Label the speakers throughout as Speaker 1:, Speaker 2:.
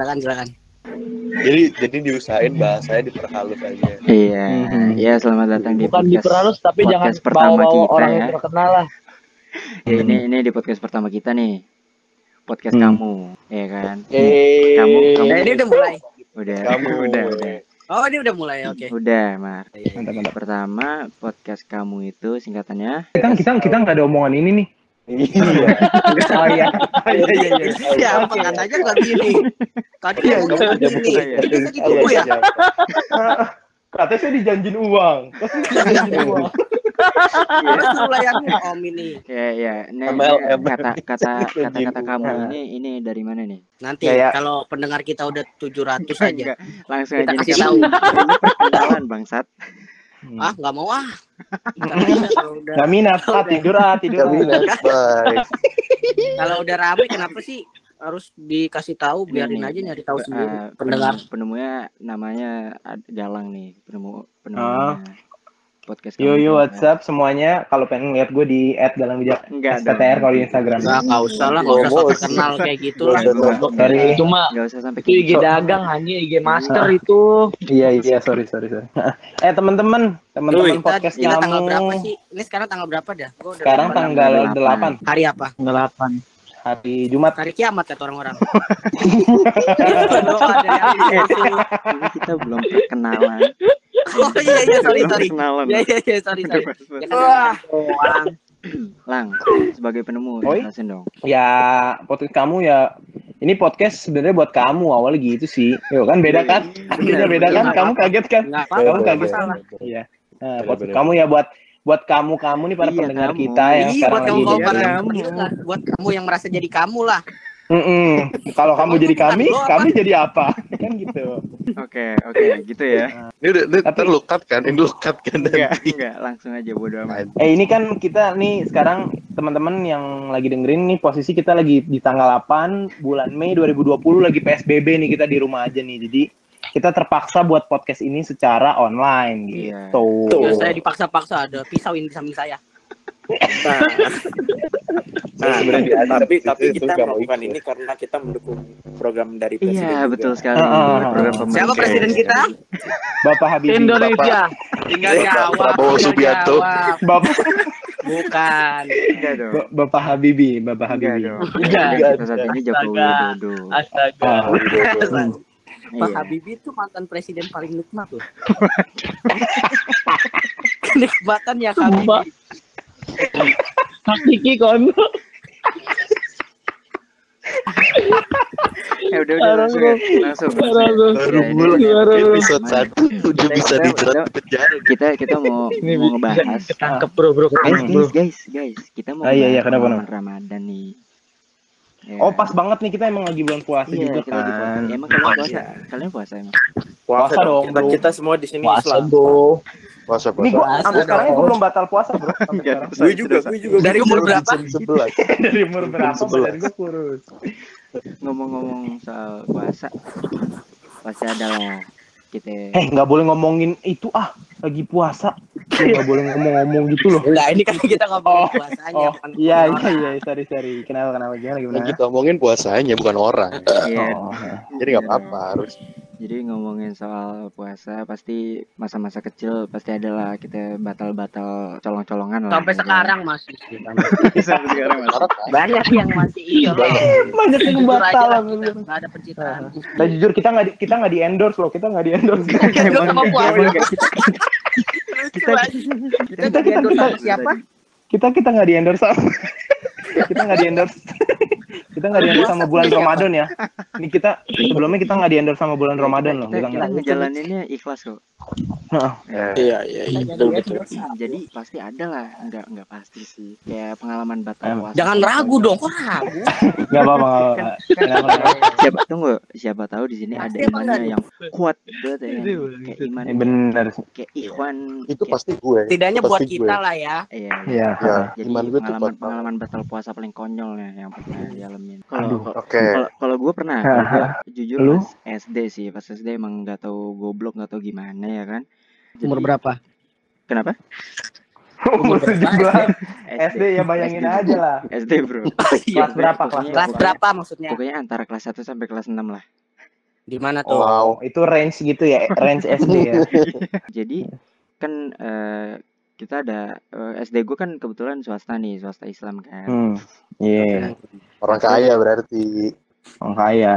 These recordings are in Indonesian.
Speaker 1: silakan silakan.
Speaker 2: Jadi jadi diusahain bahasanya diperhalus aja.
Speaker 3: Iya,
Speaker 4: Mhm.
Speaker 3: iya selamat datang di
Speaker 4: Bukan
Speaker 3: podcast.
Speaker 4: diperhalus tapi jangan
Speaker 3: podcast pertama
Speaker 4: bawa-bawa
Speaker 3: kita
Speaker 4: orang
Speaker 3: ya.
Speaker 4: yang terkenal lah.
Speaker 3: Ya, ini ini di podcast pertama kita nih. Podcast
Speaker 4: Hmm.
Speaker 3: kamu, ya kan?
Speaker 2: Eh,
Speaker 3: Kamu kamu
Speaker 1: Nah, ini udah mulai.
Speaker 3: udah
Speaker 2: kamu
Speaker 3: udah udah.
Speaker 1: Oh, ini udah mulai. Oke.
Speaker 3: Udah, Mar.
Speaker 4: Mantap, mantap.
Speaker 3: Pertama, podcast kamu itu singkatannya
Speaker 4: Kita kita kita nggak ada omongan ini nih.
Speaker 2: Iya.
Speaker 4: Oh iya. Iya iya iya.
Speaker 1: Ya, apa katanya nggak gini. Tadi
Speaker 4: Iya,
Speaker 1: ngomong
Speaker 3: iya.
Speaker 1: gini.
Speaker 3: Iya.
Speaker 1: Ini kan ditunggu ya.
Speaker 4: Katanya saya dijanjin uang. Dijanjin uang.
Speaker 1: Terus Om ini.
Speaker 3: ya ya. Ini, kata kata kata kata kamu ini ini dari mana nih?
Speaker 1: Nanti
Speaker 4: Ya, ya.
Speaker 1: kalau pendengar kita udah 700 aja.
Speaker 3: Enggak, langsung
Speaker 1: Kita
Speaker 3: aja
Speaker 1: kasih
Speaker 3: ini
Speaker 1: tahu.
Speaker 3: ini perkenalan bangsat.
Speaker 1: Ah, nggak mau ah.
Speaker 4: Gak minat, ah, tidur ah, tidur.
Speaker 2: Bye.
Speaker 1: kalau udah rame kenapa sih harus dikasih tahu? Biarin
Speaker 3: Nih,
Speaker 1: aja nyari tahu
Speaker 3: Eh,
Speaker 1: sendiri. pendengar.
Speaker 3: penemu- penemunya namanya Galang nih, penemu
Speaker 4: Ah.
Speaker 3: penemunya podcast
Speaker 4: Yo yo WhatsApp semuanya kalau pengen lihat gue di @galangwijak
Speaker 3: Enggak
Speaker 4: STTR kalau di Instagram.
Speaker 1: Nggak, nggak usah lah, nggak usah terkenal kayak gitu lah.
Speaker 4: Sorry.
Speaker 5: Itu mah
Speaker 3: Enggak usah sampai
Speaker 5: itu IG
Speaker 3: gitu.
Speaker 5: dagang hanya IG master itu.
Speaker 4: Iya iya sorry sorry sorry. eh teman-teman teman-teman
Speaker 1: Kita
Speaker 4: podcast
Speaker 1: gila tanggal berapa sih? Ini sekarang tanggal berapa dah? Gua udah
Speaker 4: sekarang tanggal
Speaker 3: Delapan.
Speaker 4: 8
Speaker 1: hari apa?
Speaker 5: Delapan.
Speaker 4: hari Jumat.
Speaker 1: Hari kiamat kata orang-orang. Dari.
Speaker 3: Ini kita belum perkenalan.
Speaker 1: Oh iya iya sorry sorry. Iya iya iya sorry sorry. Ya kan
Speaker 5: Wah.
Speaker 1: doang.
Speaker 3: Lang, sebagai penemu,
Speaker 4: Oi.
Speaker 3: jelasin dong.
Speaker 4: Ya podcast kamu ya ini podcast sebenarnya buat kamu awalnya gitu sih. Yo kan beda kan? Artinya beda kan?
Speaker 1: Iya,
Speaker 4: Kamu kaget kan?
Speaker 1: Enggak
Speaker 4: Kamu
Speaker 1: apa-apa.
Speaker 4: kaget. Iya. Nah, kamu ya buat buat kamu kamu nih para
Speaker 3: Iya,
Speaker 4: pendengar
Speaker 3: kamu.
Speaker 4: kita yang
Speaker 1: Iya,
Speaker 4: sekarang
Speaker 1: buat
Speaker 4: lagi
Speaker 1: kamu kamu
Speaker 3: Kamu.
Speaker 1: pendengar, buat kamu yang merasa jadi kamu lah.
Speaker 4: Mm-mm. Kalau kamu jadi kami, kami jadi apa? kan gitu.
Speaker 3: Oke, oke, gitu ya.
Speaker 2: Ini udah ini
Speaker 4: Tapi-
Speaker 2: ntar lu cut kan? Ini lu cut kan
Speaker 3: Enggak,
Speaker 2: nanti.
Speaker 3: enggak, langsung aja bodo amat.
Speaker 4: Eh ini kan kita nih sekarang teman-teman yang lagi dengerin nih posisi kita lagi di tanggal 8 bulan Mei 2020 lagi PSBB nih kita di rumah aja nih. Jadi kita terpaksa buat podcast ini secara online
Speaker 3: Iya.
Speaker 4: gitu.
Speaker 1: Ya, saya dipaksa-paksa ada pisau ini di samping saya.
Speaker 6: Nah,
Speaker 2: Sebenarnya di-
Speaker 6: tapi
Speaker 2: itu-
Speaker 6: tapi kita melakukan ini karena kita mendukung program dari presiden.
Speaker 3: Iya,
Speaker 6: juga.
Speaker 3: betul sekali.
Speaker 4: Ah.
Speaker 3: Program pemerintah.
Speaker 1: Siapa presiden kita?
Speaker 4: Bapak Habibie.
Speaker 5: Indonesia.
Speaker 1: Tinggal
Speaker 2: Bapak
Speaker 1: jawab.
Speaker 2: Prabowo
Speaker 1: tinggal
Speaker 2: Subianto.
Speaker 4: Bapak
Speaker 1: Bukan.
Speaker 4: Bapak Habibie, Bapak Habibie.
Speaker 5: Enggak.
Speaker 3: Kita saat ini Jokowi
Speaker 5: Astaga.
Speaker 3: Widodo.
Speaker 5: Astaga.
Speaker 1: Pak
Speaker 3: Iya.
Speaker 1: Habibie itu mantan presiden paling nikmat tuh. Kenikmatan
Speaker 5: Sumpah.
Speaker 1: Habibie.
Speaker 5: Hakiki kon.
Speaker 3: Eh udah udah langsung ya. Langsung.
Speaker 2: Baru
Speaker 3: Ya,
Speaker 2: mulai episode satu udah bisa
Speaker 3: Kita-
Speaker 2: dijerat
Speaker 3: kita-
Speaker 2: penjara.
Speaker 3: Kita kita mau
Speaker 5: Ini
Speaker 3: mau ngebahas.
Speaker 5: Ketangkep bro bro.
Speaker 3: Guys,
Speaker 5: Ketangkep bro.
Speaker 3: guys, guys, guys, kita mau
Speaker 4: Ah, iya, iya, kenapa,
Speaker 3: Ramadan nih. Ya.
Speaker 4: Oh pas banget nih kita emang lagi bulan puasa
Speaker 3: Iya,
Speaker 4: juga
Speaker 3: kita lagi puasa.
Speaker 4: kan.
Speaker 3: Emang kalian puasa? Kalian puasa emang?
Speaker 4: Puasa dong,
Speaker 6: Kita, kita semua di sini
Speaker 5: Puasa
Speaker 6: Islam.
Speaker 5: bro.
Speaker 2: Puasa
Speaker 4: Ini gua
Speaker 2: puasa.
Speaker 4: sampai sekarang gua belum batal puasa bro. Sekarang.
Speaker 6: Gue juga, gue juga.
Speaker 1: Dari umur berapa?
Speaker 4: Dari umur berapa badan gua kurus.
Speaker 3: Ngomong-ngomong soal puasa, pasti ada lah kita.
Speaker 4: Eh nggak boleh ngomongin itu ah lagi puasa. Lu Nggak boleh ngomong-ngomong gitu loh.
Speaker 1: Enggak, ini kan kita ngomongin
Speaker 4: Oh,
Speaker 1: puasanya.
Speaker 4: Oh
Speaker 1: bukan
Speaker 4: iya iya iya sorry sorry. Kenapa kenapa gimana gimana?
Speaker 2: kita omongin puasanya bukan orang.
Speaker 3: Iya.
Speaker 4: Oh,
Speaker 2: Jadi nggak apa-apa harus.
Speaker 3: Jadi ngomongin soal puasa, pasti masa-masa kecil pasti ada lah kita batal-batal colong-colongan lah.
Speaker 1: Sampai
Speaker 3: kan?
Speaker 1: sekarang masih.
Speaker 3: Sampai sekarang Mas.
Speaker 1: Banyak yang masih iya
Speaker 4: banyak yang batal.
Speaker 1: Nggak ada pencitraan.
Speaker 4: Nah jujur kita nggak kita nggak di endorse loh kita nggak di endorse.
Speaker 1: Endorse sama puasa.
Speaker 3: kita
Speaker 1: Kita kita
Speaker 4: kita-
Speaker 1: endorse sama
Speaker 4: kita-
Speaker 1: siapa?
Speaker 4: kita kita nggak di endorse sama kita nggak di endorse kita nggak di endorse sama bulan Ramadan ya. Ini kita sebelumnya kita nggak di endorse sama bulan Ramadan loh.
Speaker 3: Kita,
Speaker 4: nggak.
Speaker 3: ngejalaninnya ikhlas kok.
Speaker 4: Heeh.
Speaker 3: Ya.
Speaker 6: Iya, iya, iya. Betul, betul.
Speaker 3: Jadi pasti ada lah, enggak enggak pasti sih. Kayak pengalaman batal puasa.
Speaker 1: Jangan ragu dong, kok ragu?
Speaker 4: Nggak apa-apa nggak apa-apa. Kenapa, kenapa?
Speaker 3: Siapa tunggu, siapa tahu di sini ada imannya yang kuat banget ya.
Speaker 5: Itu,
Speaker 3: Kayak
Speaker 5: itu.
Speaker 3: iman
Speaker 4: Eh, bener.
Speaker 3: kayak ikhwan
Speaker 2: Itu pasti gue.
Speaker 1: Setidaknya
Speaker 2: Itu
Speaker 1: buat kita lah ya.
Speaker 3: Iya.
Speaker 4: Iya.
Speaker 2: Ya,
Speaker 3: Jadi
Speaker 2: iman gue tuh
Speaker 3: pengalaman pengalaman batal puasa paling konyol ya yang pernah dialamin.
Speaker 4: Aduh.
Speaker 3: Kalau
Speaker 2: Oke.
Speaker 3: kalau kalau gue pernah, gua jujur
Speaker 4: Lu?
Speaker 3: pas SD sih, pas SD emang nggak tahu goblok nggak tahu gimana ya kan. Jadi-
Speaker 1: Umur berapa?
Speaker 3: Kenapa?
Speaker 4: Umur 17
Speaker 3: SD,
Speaker 4: SD ya bayangin
Speaker 3: SD.
Speaker 4: aja lah.
Speaker 3: SD bro.
Speaker 4: Kelas berapa kelas?
Speaker 1: Kelas berapa maksudnya?
Speaker 3: Pokoknya antara kelas 1 sampai kelas 6 lah.
Speaker 1: Di mana tuh?
Speaker 2: Wow.
Speaker 4: Oh, itu range gitu ya, range SD ya.
Speaker 3: Jadi kan eh, kita ada eh, SD gue kan kebetulan swasta nih, swasta Islam kan.
Speaker 4: Hmm. Iya,
Speaker 2: Orang kaya berarti.
Speaker 4: orang kaya.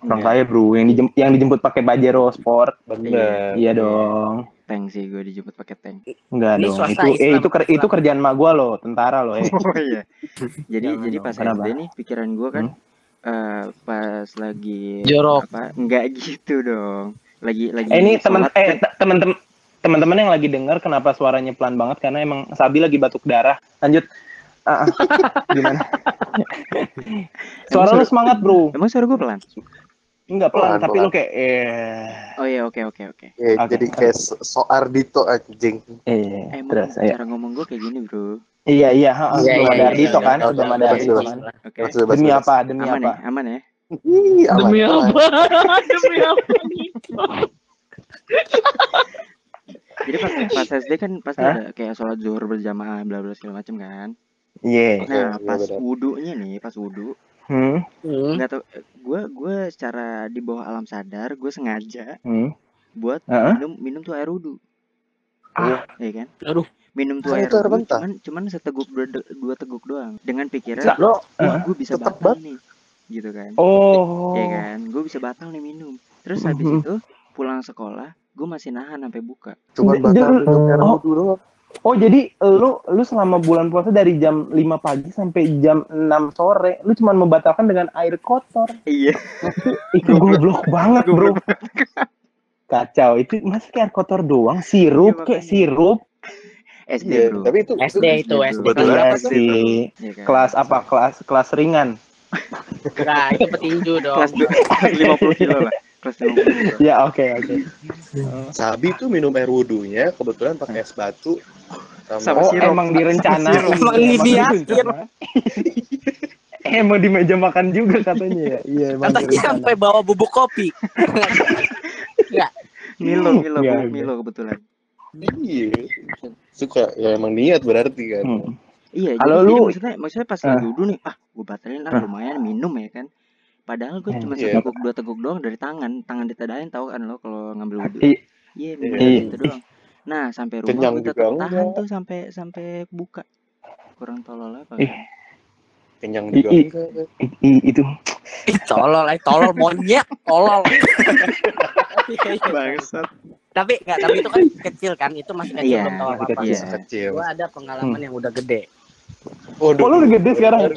Speaker 4: Orang
Speaker 3: Enggak,
Speaker 4: kaya, Bro. Yang dijemput yang dijemput pakai Pajero Sport.
Speaker 2: Bener.
Speaker 4: Iya dong.
Speaker 3: tank sih gue dijemput pakai tank.
Speaker 4: Enggak dong.
Speaker 1: swasta
Speaker 4: Itu eh
Speaker 1: Islam,
Speaker 4: itu ker- itu kerjaan mak gua loh, tentara loh, eh.
Speaker 3: Oh iya. Jadi
Speaker 4: Jangan
Speaker 3: jadi
Speaker 4: dong,
Speaker 3: pas
Speaker 4: kenapa?
Speaker 3: SD nih pikiran gue kan eh, pas lagi
Speaker 1: Jorok.
Speaker 3: apa enggak gitu dong. Lagi lagi
Speaker 4: Eh, ini teman eh te- teman-teman teman-teman yang lagi dengar kenapa suaranya pelan banget karena emang Sabi lagi batuk darah. Lanjut. Ah. gimana? Suara lu semangat, Bro.
Speaker 3: Emang suara gue pelan?
Speaker 4: Enggak pelan,
Speaker 2: Pelan,
Speaker 4: tapi
Speaker 2: pelan.
Speaker 4: lu kayak eh
Speaker 3: Oh iya oke oke oke.
Speaker 2: Ya,
Speaker 4: Oke.
Speaker 2: Jadi kayak so- soar Dito anjing.
Speaker 4: eh
Speaker 3: Emang
Speaker 4: terus ayo.
Speaker 3: cara ngomong gue kayak gini bro.
Speaker 4: Iya, iya, ha,
Speaker 1: Iya, iya,
Speaker 4: ada
Speaker 1: iya,
Speaker 4: Ardito
Speaker 1: iya,
Speaker 4: kan,
Speaker 2: iya. Oke,
Speaker 4: ada Ardito
Speaker 2: oke.
Speaker 4: kan. Demi apa? Demi
Speaker 3: Aman
Speaker 4: apa?
Speaker 3: ya, aman ya.
Speaker 2: Ih, aman,
Speaker 5: Demi apa? Demi apa nih?
Speaker 3: Jadi pas pas SD kan pasti
Speaker 4: Hah?
Speaker 3: ada kayak sholat zuhur berjamaah bla bla segala macam kan.
Speaker 4: Iya.
Speaker 2: Oke,
Speaker 3: Nah
Speaker 2: iya
Speaker 3: pas
Speaker 2: benar.
Speaker 3: wudhunya nih pas wudhu
Speaker 4: Hmm.
Speaker 1: Hmm.
Speaker 3: nggak tau gue gue secara di bawah alam sadar gue sengaja
Speaker 4: Hmm.
Speaker 3: buat
Speaker 4: Heeh.
Speaker 3: minum minum tuh air wudhu.
Speaker 4: Ah.
Speaker 3: Iya kan?
Speaker 1: Aduh.
Speaker 3: Minum tuh
Speaker 2: Kan
Speaker 3: air
Speaker 2: air
Speaker 3: wudhu cuman cuman seteguk dua, dua teguk doang dengan pikiran
Speaker 4: Lo
Speaker 3: wah gue bisa batal nih gitu kan.
Speaker 4: Oh.
Speaker 3: Iya kan? Gue bisa batal nih minum. Terus habis
Speaker 4: Mhm.
Speaker 3: itu pulang sekolah gue masih nahan sampai buka.
Speaker 2: Minum air
Speaker 4: oh.
Speaker 2: doang.
Speaker 4: Oh, jadi lu lu selama bulan puasa dari jam 5 pagi sampai jam 6 sore, lu cuma membatalkan dengan air kotor.
Speaker 3: Iya.
Speaker 4: Itu goblok banget, Bro. Kacau. Itu masih kayak air kotor doang, sirup
Speaker 3: Iya,
Speaker 4: kayak sirup.
Speaker 3: SD
Speaker 2: Iya,
Speaker 3: bro.
Speaker 2: tapi itu
Speaker 1: SD itu, SD.
Speaker 4: Iya
Speaker 2: apa sih?
Speaker 4: sih.
Speaker 3: Iya kan?
Speaker 4: Kelas apa? Kelas kelas ringan.
Speaker 1: Nah, itu petinju dong.
Speaker 3: kelas 50 kilo lah. Kelas 50 kilo.
Speaker 4: Ya, oke, oke.
Speaker 2: Sabi tuh minum air wudhunya kebetulan pakai es batu
Speaker 3: Sama
Speaker 4: Oh,
Speaker 3: sirup.
Speaker 4: emang direncanain.
Speaker 1: Emang
Speaker 4: Emang
Speaker 1: dibiakin.
Speaker 4: direncanain. Emang di meja makan juga katanya ya. Iya, emang
Speaker 1: Katanya sampai bawa bubuk kopi.
Speaker 3: Milo, Milo,
Speaker 4: Iya,
Speaker 3: Bu.
Speaker 4: iya.
Speaker 3: Milo kebetulan.
Speaker 2: Iya. Suka ya emang niat berarti kan.
Speaker 4: Hmm.
Speaker 3: Iya,
Speaker 4: Kalau
Speaker 3: jadi, jadi
Speaker 4: lu-
Speaker 3: maksudnya maksudnya pas
Speaker 4: Ah.
Speaker 3: lagi wudhu nih, ah, gue batalin ah
Speaker 4: Ah.
Speaker 3: lumayan minum ya kan. Padahal gue
Speaker 4: Hmm.
Speaker 3: cuma
Speaker 2: Iya.
Speaker 3: seteguk dua teguk doang dari tangan, tangan ditadain tahu kan lo kalau ngambil wudhu.
Speaker 4: I-
Speaker 3: Iya, minum
Speaker 4: Iya.
Speaker 3: gitu doang. Nah, sampai rumah
Speaker 2: Kenyang
Speaker 3: gue tetap tahan
Speaker 2: enggak.
Speaker 3: tuh sampai sampai buka. Kurang tolol apa?
Speaker 4: Ih.
Speaker 2: Kenyang juga
Speaker 4: i-
Speaker 2: enggak.
Speaker 4: i- i- itu
Speaker 1: Ih, tolol, eh, tolol monyet, tolol.
Speaker 3: Bangsat.
Speaker 1: tapi enggak, tapi itu kan kecil kan, itu masih kecil
Speaker 3: Iya,
Speaker 1: belum tahu apa-apa.
Speaker 3: Iya.
Speaker 2: Kecil.
Speaker 1: Gua ada pengalaman yang udah gede.
Speaker 2: Waduh.
Speaker 4: Oh, lu udah gede sekarang?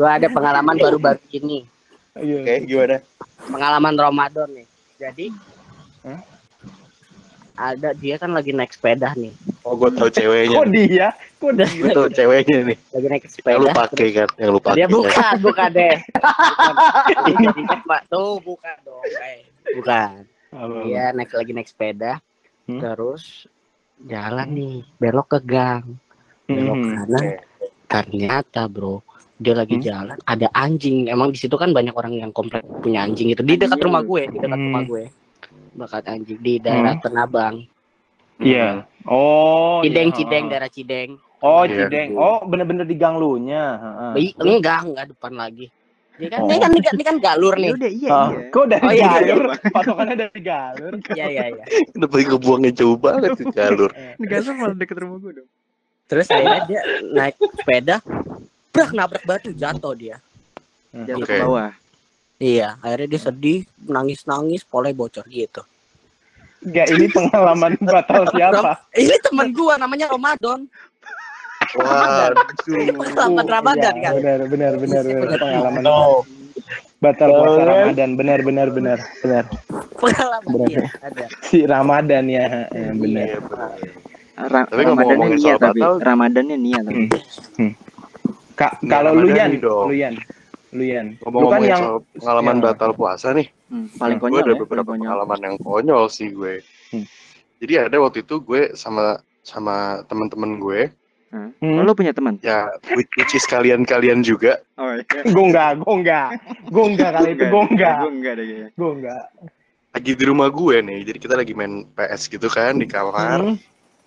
Speaker 1: Gua ada pengalaman baru-baru ini.
Speaker 4: Iya.
Speaker 2: Oke, gimana?
Speaker 1: Pengalaman Ramadan nih. Jadi
Speaker 4: Hah?
Speaker 1: ada dia kan lagi naik sepeda nih.
Speaker 2: Oh, gue tahu ceweknya.
Speaker 4: Kok dia? Kok dia?
Speaker 2: Gue tahu ceweknya nih.
Speaker 1: Lagi naik
Speaker 2: Yang lu
Speaker 1: sepeda.
Speaker 2: pakai kan, yang lu pakai.
Speaker 1: Dia bukan, bukan deh. Bukan. Kan, Pak, tuh bukan dong, eh. Bukan. Dia naik lagi naik sepeda,
Speaker 4: Hmm.
Speaker 1: terus jalan nih, belok ke gang, belok
Speaker 4: Hmm.
Speaker 1: kanan. Ternyata bro, dia lagi
Speaker 4: Hmm.
Speaker 1: jalan, ada anjing. Emang di situ kan banyak orang yang komplek punya anjing itu di dekat rumah gue, di dekat
Speaker 4: Hmm.
Speaker 1: rumah gue. Bakat anjing di daerah Tenabang,
Speaker 4: Iya. Oh.
Speaker 1: Cideng,
Speaker 4: iya.
Speaker 1: Cideng, daerah Cideng.
Speaker 4: Oh,
Speaker 2: Iya.
Speaker 4: Cideng. Oh, bener-bener di gang lu nya.
Speaker 1: Enggak, enggak depan lagi. Ini kan,
Speaker 4: Oh.
Speaker 1: ini kan, ini kan, ini kan galur nih.
Speaker 3: udah iya
Speaker 4: Ah,
Speaker 3: iya.
Speaker 4: Kok dari
Speaker 1: Oh, iya,
Speaker 4: galur? Patokannya dari galur.
Speaker 1: Iya, iya, iya.
Speaker 2: Kenapa ngebuangnya jauh banget sih jalur?
Speaker 3: Negara malah deket rumah gue dong.
Speaker 1: Terus akhirnya dia naik sepeda, brak nabrak batu jatuh dia.
Speaker 3: Jatuh
Speaker 2: Oke.
Speaker 3: ke bawah.
Speaker 1: Iya, akhirnya dia sedih, nangis-nangis, polanya bocor gitu.
Speaker 4: Enggak, ini pengalaman batal siapa?
Speaker 1: Ini teman gua namanya Ramadan.
Speaker 2: Waduh.
Speaker 1: Pengalaman Ramadan kan.
Speaker 4: Benar, benar, benar, benar. Pengalaman
Speaker 2: No.
Speaker 4: batal puasa Ramadan. Benar, benar, benar, benar.
Speaker 1: Pengalaman
Speaker 4: Bener.
Speaker 1: iya, ada.
Speaker 4: Si Ramadan ya, heeh, benar.
Speaker 2: Iya, benar.
Speaker 3: Ra
Speaker 2: Tapi
Speaker 3: Ramadannya
Speaker 2: soal
Speaker 3: tapi Ramadannya niat tapi.
Speaker 4: Ka-
Speaker 2: Nggak
Speaker 4: kalau lu Yan, lu Yan, lu Yan. Lu kan yang
Speaker 2: pengalaman
Speaker 4: yang-
Speaker 2: batal puasa nih,
Speaker 3: Hmm, paling
Speaker 2: gue
Speaker 3: konyol
Speaker 2: ada
Speaker 3: ya,
Speaker 2: beberapa
Speaker 3: konyol.
Speaker 2: pengalaman yang konyol sih gue.
Speaker 4: Hmm.
Speaker 2: Jadi ada waktu itu gue sama sama teman-teman gue,
Speaker 3: Oh,
Speaker 4: hmm,
Speaker 3: lu punya teman?
Speaker 2: ya which, which is kalian-kalian juga.
Speaker 3: Oh iya.
Speaker 4: gue enggak, gue enggak, gue enggak kali itu gue enggak,
Speaker 3: Gue enggak deh kayaknya.
Speaker 4: gue enggak.
Speaker 2: Lagi di rumah gue nih, jadi kita lagi main PS gitu kan di kamar,
Speaker 4: Hmm,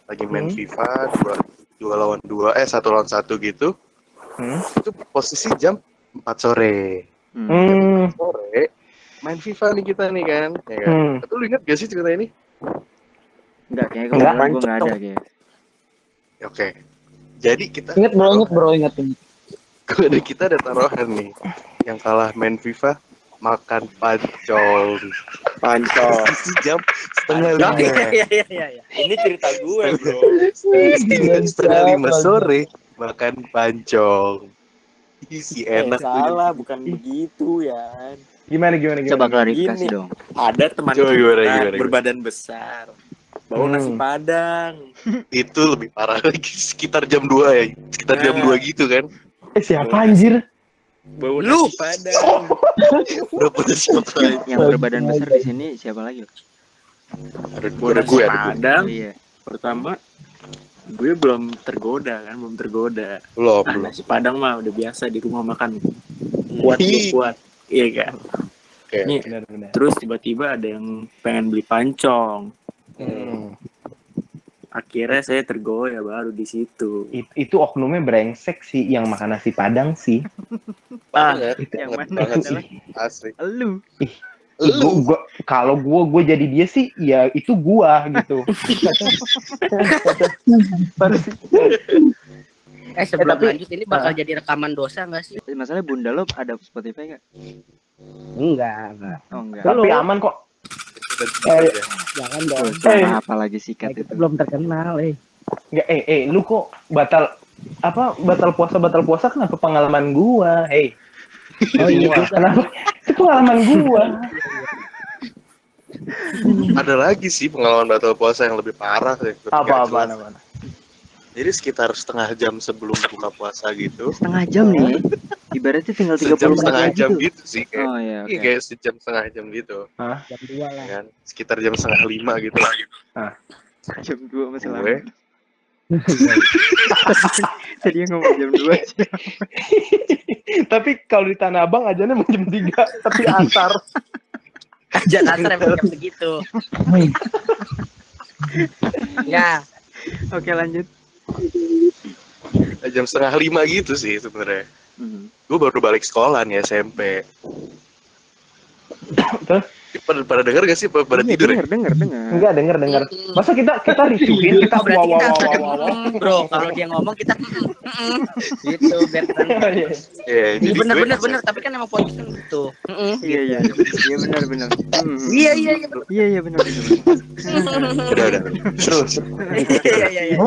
Speaker 2: lagi main
Speaker 4: Hmm.
Speaker 2: FIFA dua dua lawan dua, eh satu lawan satu gitu.
Speaker 4: Hmm.
Speaker 2: Itu posisi jam 4 sore.
Speaker 3: Hmm.
Speaker 4: Hmm.
Speaker 2: sore main FIFA nih kita nih kan ya kan
Speaker 4: Hmm.
Speaker 2: Atau lu ingat gak sih cerita ini
Speaker 3: Enggak, kayaknya
Speaker 4: Enggak.
Speaker 3: kebetulan gue nggak ada kayak.
Speaker 2: Ya, oke jadi kita
Speaker 7: Ingat bro, ingat bro, ingat ingat.
Speaker 2: kalau ada kita ada taruhan nih yang kalah main FIFA makan pancol
Speaker 6: Pancol.
Speaker 2: jam setengah lima
Speaker 1: iya iya iya. iya.
Speaker 6: Ini cerita gue, bro.
Speaker 2: setengah lima sore makan pancong isi
Speaker 6: Eh,
Speaker 2: enak tuh
Speaker 6: salah, bukan begitu ya.
Speaker 4: Gimana gimana gimana?
Speaker 3: Coba klarifikasi dong.
Speaker 6: Ada teman
Speaker 2: Coba gimana, gimana, gimana?
Speaker 6: berbadan besar. Bawa
Speaker 4: Hmm.
Speaker 6: nasi padang.
Speaker 2: itu lebih parah lagi sekitar jam 2 ya sekitar jam
Speaker 6: Nah.
Speaker 2: 2 gitu kan
Speaker 4: Eh, siapa anjir?
Speaker 6: Bawa
Speaker 1: Lu.
Speaker 6: nasi padang.
Speaker 3: Yang berbadan besar di sini siapa lagi?
Speaker 2: ada
Speaker 6: Bawa
Speaker 2: ada
Speaker 6: nasi
Speaker 2: gue ada gue
Speaker 6: padang.
Speaker 3: Iya.
Speaker 6: Pertama, gue belum tergoda kan, belum tergoda.
Speaker 2: belum
Speaker 6: Ah,
Speaker 2: belum
Speaker 6: nasi padang mah udah biasa di rumah makan. Kuat,
Speaker 2: Ih.
Speaker 6: kuat. Iya kan.
Speaker 2: Oke.
Speaker 6: Nih,
Speaker 4: Benar-benar.
Speaker 6: terus tiba-tiba ada yang pengen beli pancong.
Speaker 4: Hmm.
Speaker 6: Akhirnya saya tergoyah baru di situ.
Speaker 4: It- itu oknumnya brengsek sih yang makan nasi padang sih.
Speaker 2: banget
Speaker 3: Yang mana
Speaker 2: banget sih asli
Speaker 3: Lu.
Speaker 2: Lu
Speaker 4: Gua- kalau gua gua jadi dia sih ya itu gua gitu.
Speaker 1: Eh sebelum
Speaker 4: tapi-
Speaker 1: lanjut ini bakal jadi rekaman dosa nggak sih?
Speaker 3: Masalahnya bunda lo ada Spotify nggak?
Speaker 1: Enggak, enggak.
Speaker 3: Oh enggak.
Speaker 4: Tapi aman kok. Eh,
Speaker 2: aja.
Speaker 1: Jangan dong.
Speaker 4: Eh.
Speaker 3: apa lagi sikat
Speaker 1: Kita
Speaker 3: itu?
Speaker 1: belum terkenal, eh.
Speaker 4: Nggak, eh eh lu kok batal apa batal puasa batal puasa kenapa pengalaman gua? Hey.
Speaker 1: Oh iya.
Speaker 4: Kenapa? Itu pengalaman gua.
Speaker 2: ada lagi sih pengalaman batal puasa yang lebih parah sih
Speaker 4: Apa apa apa.
Speaker 2: jadi sekitar setengah jam sebelum buka puasa gitu
Speaker 3: Setengah jam nih. Ibaratnya tinggal 30
Speaker 2: sejam
Speaker 3: menit
Speaker 2: setengah jam
Speaker 3: tuh.
Speaker 2: gitu sih kayak
Speaker 3: Oh iya,
Speaker 2: Iya
Speaker 3: oke.
Speaker 2: kayak sejam setengah jam gitu
Speaker 1: Jam dua lah.
Speaker 2: kan sekitar jam setengah lima gitu
Speaker 3: Jam 2 masih lama.
Speaker 2: gue
Speaker 3: Tadi yang ngomong jam 2 sih.
Speaker 4: Tapi kalau di Tanah Abang aja mau jam 3 tapi asar.
Speaker 1: Jangan asar emang jam segitu. Ya,
Speaker 3: Oke, lanjut.
Speaker 2: jam setengah lima gitu sih sebenarnya
Speaker 3: Hmm.
Speaker 2: gue baru balik sekolah nih SMP
Speaker 4: Terus?
Speaker 2: Pada, pada denger gak sih pada, pada
Speaker 3: Iya,
Speaker 2: tidur ya
Speaker 3: denger, denger, denger.
Speaker 4: Enggak denger denger. Masa kita kita ricuhin kita
Speaker 1: Oh, berarti
Speaker 4: wow wow
Speaker 1: kita
Speaker 4: wow wow
Speaker 1: bro. Kalau dia ngomong kita gitu biar.
Speaker 4: Iya.
Speaker 2: Iya,
Speaker 1: Iya
Speaker 2: jadi
Speaker 1: bener bener bener. Tapi kan emang podcast kan gitu. Mm-mm.
Speaker 3: Iya, iya. Iya benar, benar.
Speaker 1: Iya iya iya.
Speaker 3: Iya, iya benar, benar.
Speaker 2: udah udah
Speaker 4: Terus.
Speaker 1: Iya iya iya.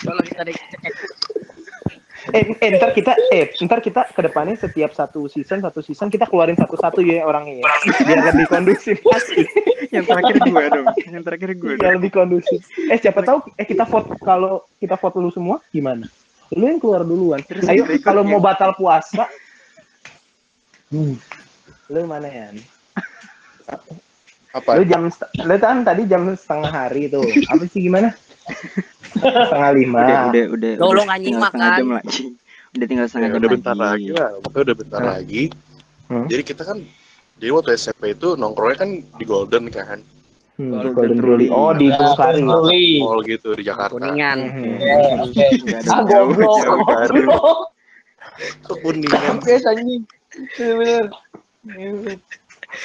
Speaker 1: Tolong kita dicek.
Speaker 4: Eh, eh ntar kita eh ntar kita ke depannya setiap satu season satu season kita keluarin satu-satu ya orangnya ya. biar lebih kondusif
Speaker 3: Yang terakhir gue dong. Yang terakhir gue
Speaker 4: biar
Speaker 3: dong.
Speaker 4: lebih kondusif eh siapa tahu eh kita vote kalau kita vote lu semua gimana lu yang keluar duluan
Speaker 3: Terus
Speaker 4: ayo kalau mau batal puasa hmm. lu mana ya
Speaker 2: apa
Speaker 4: lu jam lu kan tadi jam setengah hari tuh apa sih gimana setengah lima
Speaker 3: Udah, udah, udah.
Speaker 1: Lo- lo
Speaker 3: udah
Speaker 1: nggak
Speaker 3: tinggal
Speaker 1: nyimak,
Speaker 3: setengah
Speaker 1: kan?
Speaker 3: jam lagi. Udah tinggal setengah
Speaker 2: Ya,
Speaker 3: jam
Speaker 2: udah bentar lagi lah pokoknya udah bentar
Speaker 4: Hmm.
Speaker 2: lagi
Speaker 4: Hmm.
Speaker 2: jadi kita kan jadi waktu SMP itu nongkrongnya kan di Golden kan
Speaker 4: Hmm,
Speaker 3: Golden
Speaker 4: Golden.
Speaker 3: Truly.
Speaker 4: Oh, di Tusari.
Speaker 2: mall gitu di Jakarta
Speaker 1: Kuningan.
Speaker 4: Hmm.
Speaker 3: Nggak ada
Speaker 7: Ah,
Speaker 3: jauh,
Speaker 7: goblok.
Speaker 3: jauh.
Speaker 7: goblok.
Speaker 2: ke Kuningan
Speaker 7: Yes, anjing. Bener-bener.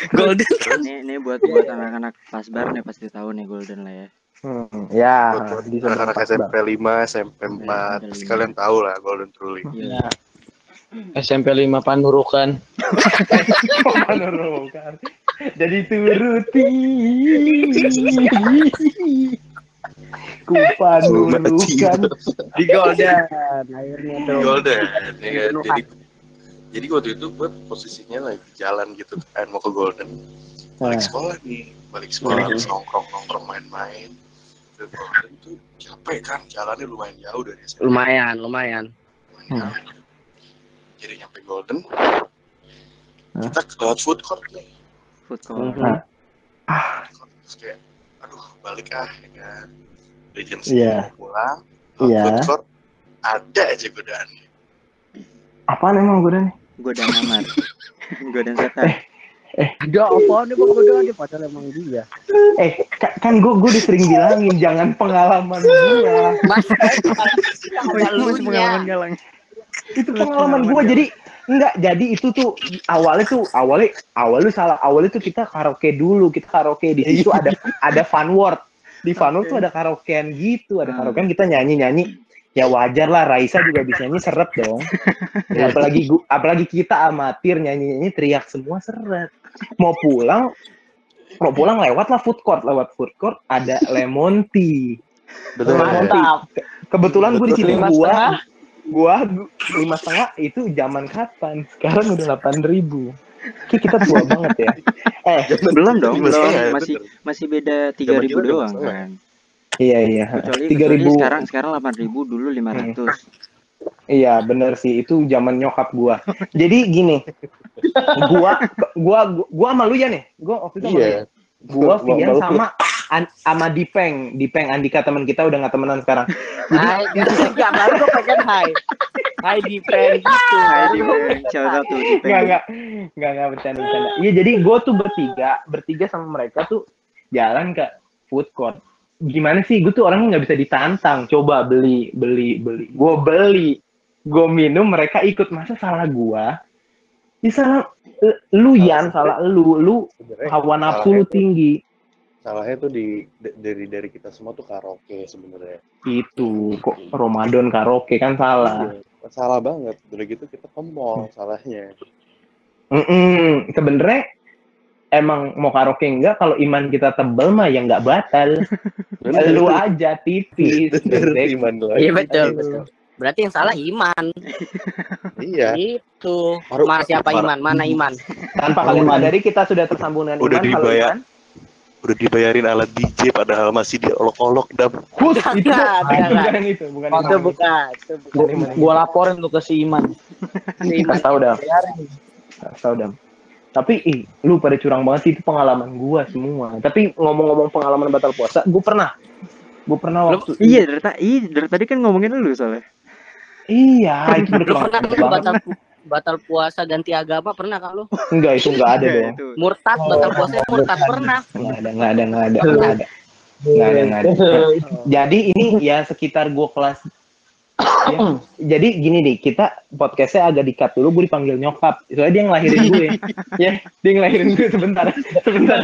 Speaker 1: Golden.
Speaker 3: Ini, ini buat buat anak-anak pasbar nih pasti tahu nih Golden lah ya.
Speaker 4: Hmm, ya,
Speaker 2: Buat
Speaker 4: di sana
Speaker 2: anak-anak SMP 5, SMP 4
Speaker 3: SMP
Speaker 2: pasti kalian tahu lah Golden Truly
Speaker 3: Iya.
Speaker 7: SMP 5 Panurukan.
Speaker 4: Panurukan. Jadi turuti. Ku panurukan.
Speaker 1: Di Golden. Akhirnya
Speaker 2: di. Golden ya kan? Jadi jadi waktu itu gue posisinya lagi jalan gitu kan mau ke Golden balik
Speaker 4: Nah.
Speaker 2: sekolah nih balik sekolah
Speaker 1: Hmm.
Speaker 2: terus nongkrong nongkrong main-main ke Golden itu capek kan jalannya lumayan jauh dari SMP
Speaker 1: Lumayan, lumayan.
Speaker 2: lumayan jauh. jadi nyampe Golden kita lewat food court nih
Speaker 3: Food court.
Speaker 1: Mhm.
Speaker 2: terus kayak aduh balik ah ya kan udah jam
Speaker 4: Iya.
Speaker 2: mau pulang
Speaker 4: Iya.
Speaker 2: food court ada aja godaannya
Speaker 4: Apaan emang gue nih?
Speaker 3: Godaan amar. Godaan setan.
Speaker 1: Ada apa nih bang? Udah dia padahal emang dia.
Speaker 4: Eh, ka- kan gue gue udah sering bilangin jangan pengalaman gue.
Speaker 1: Mas,
Speaker 3: pengalaman galang.
Speaker 4: itu pengalaman gue jadi enggak jadi itu tuh awalnya tuh awalnya awalnya salah awalnya tuh kita karaoke dulu kita karaoke di situ ada ada fun word di fun word tuh ada karaokean gitu ada karaokean kita nyanyi nyanyi ya wajar lah Raisa juga bisa nyanyi seret dong. Ya, apalagi gua, apalagi kita amatir nyanyi nyanyi teriak semua seret. Mau pulang mau pulang lewat lah food court. Lewat food court ada lemon tea.
Speaker 2: Betul.
Speaker 4: Lemon tea. kebetulan gue di
Speaker 7: Lima
Speaker 4: gua gua gu- lima setengah itu zaman kapan? Sekarang udah delapan ribu. Kita tua banget ya. Eh
Speaker 3: belum dong belum. masih masih beda tiga ribu doang kan
Speaker 4: iya iya. Tiga ribu.
Speaker 3: sekarang sekarang delapan ribu dulu lima ratus.
Speaker 4: Iya bener sih. Itu zaman nyokap gua. Jadi gini gua gua gua, gua sama lu ya nih. Gua waktu itu sama lu ya?
Speaker 2: Iya.
Speaker 4: gua
Speaker 2: Gua-
Speaker 4: Vian
Speaker 2: gua-
Speaker 4: sama An- sama Dipeng. Dipeng Andika teman kita udah nggak temenan sekarang.
Speaker 1: Hai, enggak baru gue pengen hai. Hai di friend gitu.
Speaker 3: Hai di shout out tuh di
Speaker 4: Enggak, enggak, enggak, enggak bercanda, bercanda. Iya, jadi gue tuh bertiga, bertiga sama mereka tuh jalan ke food court. Gimana sih, gue tuh orangnya nggak bisa ditantang. Coba beli, beli, beli. Gue beli, gue minum, mereka ikut. Masa salah gue? Ya salah, eh, lu Yan, salah lu, lu hawa nafsu lu tinggi.
Speaker 2: Salahnya tuh di dari dari kita semua tuh karaoke sebenarnya.
Speaker 4: Itu, kok Ramadan karaoke kan salah.
Speaker 2: Iya, Salah banget. Udah gitu kita ke mall salahnya.
Speaker 4: Mm-mm. Sebenarnya emang mau karaoke enggak kalau iman kita tebel mah ya nggak batal. lu aja tipis.
Speaker 2: Iman lagi.
Speaker 1: Iya betul, betul. Berarti yang salah iman.
Speaker 2: Iya.
Speaker 1: Itu. Mana siapa iman? Mana iman?
Speaker 4: Tanpa kalian sadari kita sudah tersambung dengan
Speaker 2: Udah
Speaker 4: iman.
Speaker 2: Dibayar.
Speaker 4: Iman.
Speaker 2: Udah dibayarin alat DJ padahal masih diolok-olok dam.
Speaker 4: Hus, itu
Speaker 1: Enggak, enggak, enggak.
Speaker 4: bukan itu, bukan
Speaker 7: Oh,
Speaker 4: itu.
Speaker 1: Itu bukan. Itu bukan
Speaker 7: Gua,
Speaker 1: iman.
Speaker 7: gua laporin lu ke si Iman.
Speaker 4: Kasih tau dah. Kasih tau dah. Tapi ih, lu pada curang banget sih itu pengalaman gua semua. Tapi ngomong-ngomong pengalaman batal puasa, gua pernah. Gua pernah
Speaker 1: Lu-
Speaker 4: waktu
Speaker 3: iya dari tadi dari tadi kan ngomongin lu soalnya
Speaker 4: Iya, itu
Speaker 1: Lu pernah batal batal puasa ganti agama pernah kan lu?
Speaker 4: Enggak, itu enggak ada
Speaker 3: Iya,
Speaker 4: dong.
Speaker 1: Murtad batal puasa murtad pernah.
Speaker 4: Nggak ada, nggak ada, nggak ada, nggak ada. Nggak ada, nggak ada. Jadi ini ya sekitar gua kelas. Ya, jadi gini deh, kita podcastnya agak dikat dulu, gue dipanggil nyokap. Soalnya dia ngelahirin gue. ya, dia ngelahirin gue sebentar. Sebentar.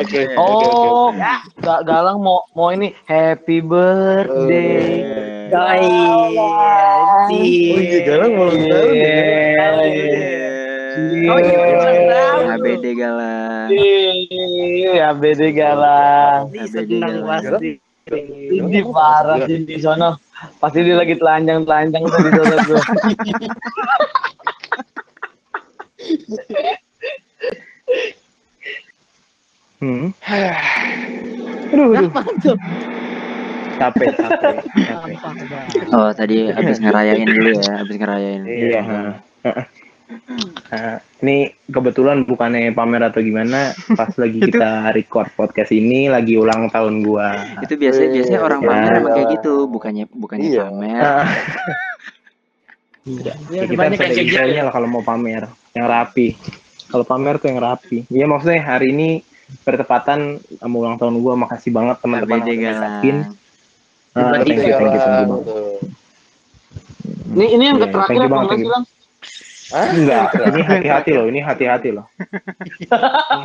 Speaker 2: Oke.
Speaker 7: Oh, Ga- Galang mau mau ini happy birthday.
Speaker 1: Doi.
Speaker 2: Oh iya, Galang mau ulang tahun ya.
Speaker 1: Oh iya, ulang tahun.
Speaker 3: HBD galang
Speaker 7: Iya, Galang.
Speaker 1: Ih,
Speaker 3: HBD
Speaker 1: senang
Speaker 3: galang
Speaker 1: pasti.
Speaker 7: Ini parah sih di sono. Pasti dia lagi telanjang-telanjang di sono tuh.
Speaker 4: Hmm. Aduh, aduh. Capek, capek,
Speaker 3: oh tadi habis ngerayain dulu ya habis ngerayain
Speaker 4: Iya. Nah, ini kebetulan bukannya pamer atau gimana, pas lagi kita record podcast ini lagi ulang tahun gua.
Speaker 3: itu biasanya biasanya orang
Speaker 4: Ya.
Speaker 3: pamer emang kayak gitu bukannya bukannya
Speaker 2: Iya.
Speaker 3: pamer
Speaker 4: Ah,
Speaker 1: Ya,
Speaker 4: ya,
Speaker 1: udah
Speaker 4: kita harus
Speaker 1: yang
Speaker 4: ada
Speaker 1: gitu.
Speaker 4: detailnya lah kalau mau pamer, yang rapi. Kalau pamer tuh yang rapi. Iya maksudnya hari ini bertepatan sama ulang tahun gua, makasih banget teman-teman yang udah
Speaker 3: galang
Speaker 4: ngajakin. Ah, thank you, thank you, thank you banget.
Speaker 7: Ini ini yang
Speaker 4: Iya,
Speaker 7: terakhir
Speaker 4: thank you banget,
Speaker 7: enggak
Speaker 4: ini hati-hati loh, ini hati-hati loh. Ini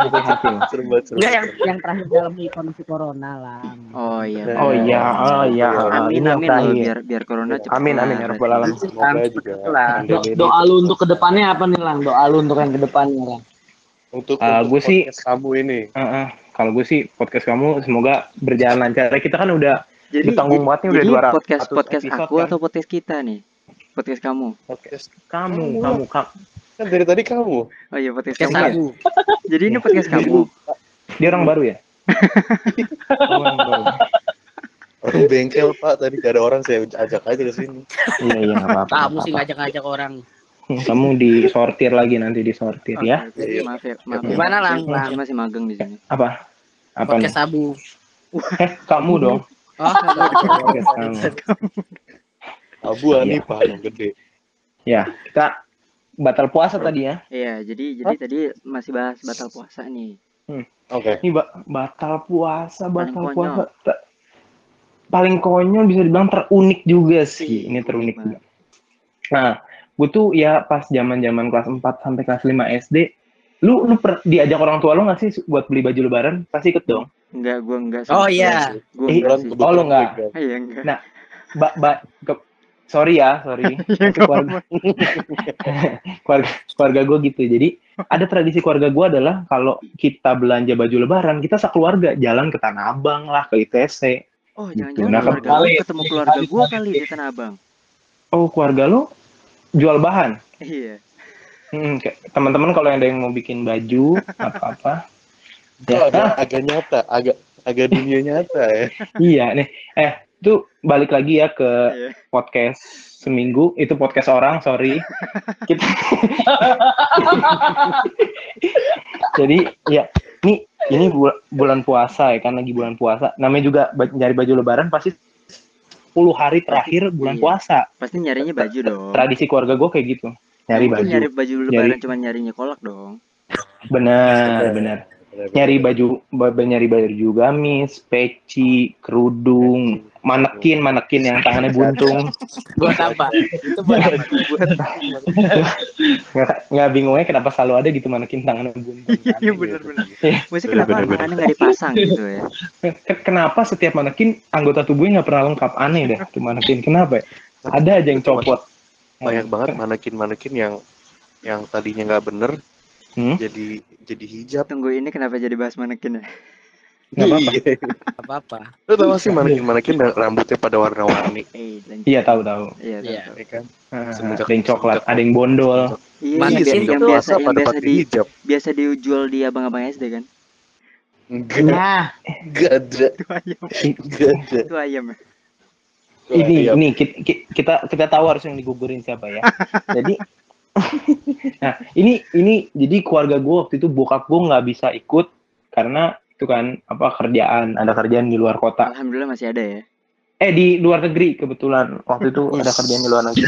Speaker 4: hati-hati loh.
Speaker 2: Serem banget. serem
Speaker 1: Enggak yang yang terakhir dalam kondisi corona lah.
Speaker 3: oh iya
Speaker 4: Oh iya, oh iya.
Speaker 3: amin amin loh biar biar corona cepat
Speaker 4: Amin, amin, ya rabbal alamin.
Speaker 2: Semoga juga
Speaker 1: Lah.
Speaker 7: Do- doa lu untuk ke depannya apa nih, Lang? Doa lu untuk yang ke depannya, Lang.
Speaker 2: untuk
Speaker 4: Ah,
Speaker 2: untuk
Speaker 4: gue sih-
Speaker 2: kamu ini.
Speaker 4: Heeh. Kalau gue sih podcast kamu semoga berjalan lancar. Kita kan udah
Speaker 3: jadi
Speaker 4: bertanggung banget nih udah
Speaker 3: jadi
Speaker 4: 200
Speaker 3: podcast podcast
Speaker 4: episode,
Speaker 3: aku
Speaker 4: kan?
Speaker 3: atau podcast kita nih podcast kamu
Speaker 2: Podcast
Speaker 4: kamu, kamu, kamu.
Speaker 2: kan dari tadi kamu.
Speaker 3: oh iya podcast kamu ya?
Speaker 1: sabu.
Speaker 3: jadi ini podcast kamu
Speaker 4: Dia orang baru ya? Oh, orang baru.
Speaker 2: Orang bengkel pak tadi gak ada orang saya ajak aja ke sini.
Speaker 4: Iya, iya, nggak apa-apa.
Speaker 1: Kamu sih ngajak-ngajak orang.
Speaker 4: Kamu disortir lagi nanti disortir ya.
Speaker 3: Oke, oke. maaf ya maaf ya.
Speaker 1: Gimana, Lang?
Speaker 3: Saya masih magang di sini
Speaker 4: Apa? Apa nih?
Speaker 1: Podcast sabu.
Speaker 4: Eh, kamu dong.
Speaker 1: Oh,
Speaker 4: kamu.
Speaker 2: Abu
Speaker 4: Iya.
Speaker 2: Ani pak yang gede.
Speaker 4: Ya, kita batal puasa tadi ya.
Speaker 3: iya jadi jadi tadi masih bahas batal puasa nih
Speaker 2: Oke.
Speaker 4: Ini ba- batal puasa,
Speaker 3: Paling
Speaker 4: batal
Speaker 3: konyol.
Speaker 4: puasa. Ta- Paling konyol bisa dibilang terunik juga sih. Ini terunik
Speaker 3: Unik
Speaker 4: juga. Nah, gue tuh ya pas zaman-zaman kelas 4 sampai kelas 5 SD, lu lu per, diajak orang tua lu nggak sih buat beli baju lebaran? Pasti ikut dong.
Speaker 3: Enggak, gua enggak sih.
Speaker 1: Oh iya.
Speaker 3: Gua
Speaker 4: Eh,
Speaker 3: enggak.
Speaker 4: Oh, lu nggak?
Speaker 3: Ah, Iya enggak.
Speaker 4: Nah, Ba, ba, ke- sorry ya, sorry.
Speaker 3: Iya,
Speaker 4: keluarga, keluarga, keluarga gue gitu. Jadi ada tradisi keluarga gue adalah kalau kita belanja baju lebaran, kita sekeluarga jalan ke Tanah Abang lah, ke ITC.
Speaker 3: Oh,
Speaker 4: Gitu.
Speaker 3: jangan-jangan
Speaker 4: Nah,
Speaker 3: keluarga
Speaker 7: kali-
Speaker 3: ketemu keluarga gua kali di Tanah Abang.
Speaker 4: Oh, keluarga lu jual bahan?
Speaker 3: Iya.
Speaker 4: Hmm, teman-teman kalau ada yang mau bikin baju apa-apa, ya,
Speaker 2: agak, agak nyata, agak agak dunia nyata ya.
Speaker 4: iya nih. Eh, itu balik lagi ya ke
Speaker 3: Iya.
Speaker 4: podcast seminggu. Itu podcast orang, sorry. Kita... Jadi ya, ini ini bul- bulan puasa ya kan lagi bulan puasa. Namanya juga nyari baju lebaran pasti 10 hari terakhir bulan
Speaker 3: Iya.
Speaker 4: puasa.
Speaker 3: Pasti nyarinya baju dong.
Speaker 4: Tradisi keluarga gue kayak gitu. Nyari
Speaker 3: Mungkin
Speaker 4: baju.
Speaker 3: nyari baju lebaran cuma nyarinya kolak dong.
Speaker 4: Benar, benar. nyari baju ba- nyari baju gamis, peci, kerudung, manekin, manekin yang tangannya buntung.
Speaker 1: Buat apa? Itu buat apa?
Speaker 4: Nggak, nggak bingungnya kenapa selalu ada gitu manekin tangannya buntung.
Speaker 3: Iya benar benar.
Speaker 4: Iya.
Speaker 3: Maksudnya kenapa tangannya nggak dipasang gitu ya?
Speaker 4: Ke- Kenapa setiap manekin anggota tubuhnya nggak pernah lengkap aneh deh tuh manekin. Kenapa? ya? Ada aja yang copot.
Speaker 2: Banyak banget manekin-manekin yang yang tadinya nggak bener
Speaker 4: Hmm?
Speaker 2: jadi jadi hijab.
Speaker 3: Tunggu ini kenapa jadi bahas manekin ya?
Speaker 4: Nggak apa-apa.
Speaker 2: Iya.
Speaker 1: Apa-apa.
Speaker 2: Lu tau gak sih manekin-manekin rambutnya pada warna-warni,
Speaker 3: Eh.
Speaker 4: Iya tahu tahu.
Speaker 3: Iya, tahu,
Speaker 1: Iya.
Speaker 3: tahu.
Speaker 2: ya kan?
Speaker 4: Ah,
Speaker 2: Semenjak-
Speaker 4: Ada yang coklat, ada yang bondol.
Speaker 3: Iya,
Speaker 1: Manekin
Speaker 3: yang, yang biasa yang
Speaker 2: pada
Speaker 3: biasa
Speaker 2: pakai
Speaker 3: di
Speaker 2: hijab.
Speaker 3: biasa dijual di abang-abang SD kan?
Speaker 2: Enggak,
Speaker 1: Nah,
Speaker 2: enggak ada,
Speaker 3: Itu ayam.
Speaker 2: enggak ada.
Speaker 3: Itu ayam ya.
Speaker 4: ini
Speaker 2: Iya.
Speaker 4: ini ki- ki- kita kita tahu harus yang digugurin siapa ya jadi nah ini ini jadi keluarga gue waktu itu bokap gue nggak bisa ikut karena itu kan apa kerjaan ada kerjaan di luar kota
Speaker 3: Alhamdulillah masih ada ya.
Speaker 4: eh di luar negeri kebetulan waktu itu ada kerjaan di luar negeri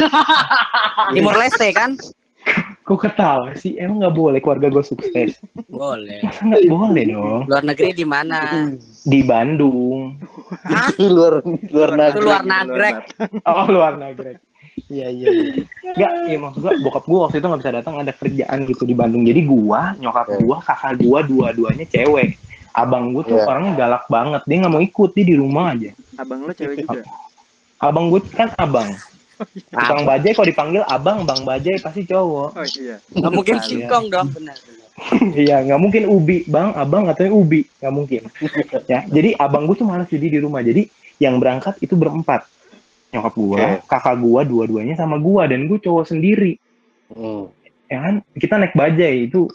Speaker 1: Timur Leste kan?
Speaker 4: kok ketawa sih emang nggak boleh keluarga gue sukses
Speaker 1: Boleh.
Speaker 4: Masa nggak boleh dong
Speaker 1: Luar negeri di mana?
Speaker 4: di Bandung
Speaker 2: luar luar
Speaker 1: Itu
Speaker 2: negeri.
Speaker 1: luar nagrek.
Speaker 4: oh luar negeri Iya iya. iya. Enggak, ya maksud gua bokap gua waktu itu nggak bisa datang ada kerjaan gitu di Bandung. Jadi gua, nyokap gua, kakak gua dua-duanya cewek. Abang gua tuh
Speaker 2: Iya.
Speaker 4: orangnya galak banget. Dia nggak mau ikut, dia di rumah aja.
Speaker 3: Abang lo cewek juga.
Speaker 4: Abang gua kan abang. Tukang bajai kalau dipanggil abang, bang bajai pasti cowok.
Speaker 3: Oh iya.
Speaker 1: Nggak mungkin
Speaker 4: Iya.
Speaker 1: singkong dong, benar.
Speaker 4: Iya, nggak mungkin ubi, bang, abang katanya ubi, nggak mungkin. ya, jadi abang gua tuh malas jadi di rumah. Jadi yang berangkat itu berempat. Nyokap gua,
Speaker 2: Oke.
Speaker 4: kakak gua, dua-duanya sama gua dan gua cowok sendiri.
Speaker 2: Hmm.
Speaker 4: ya kan kita naik bajai itu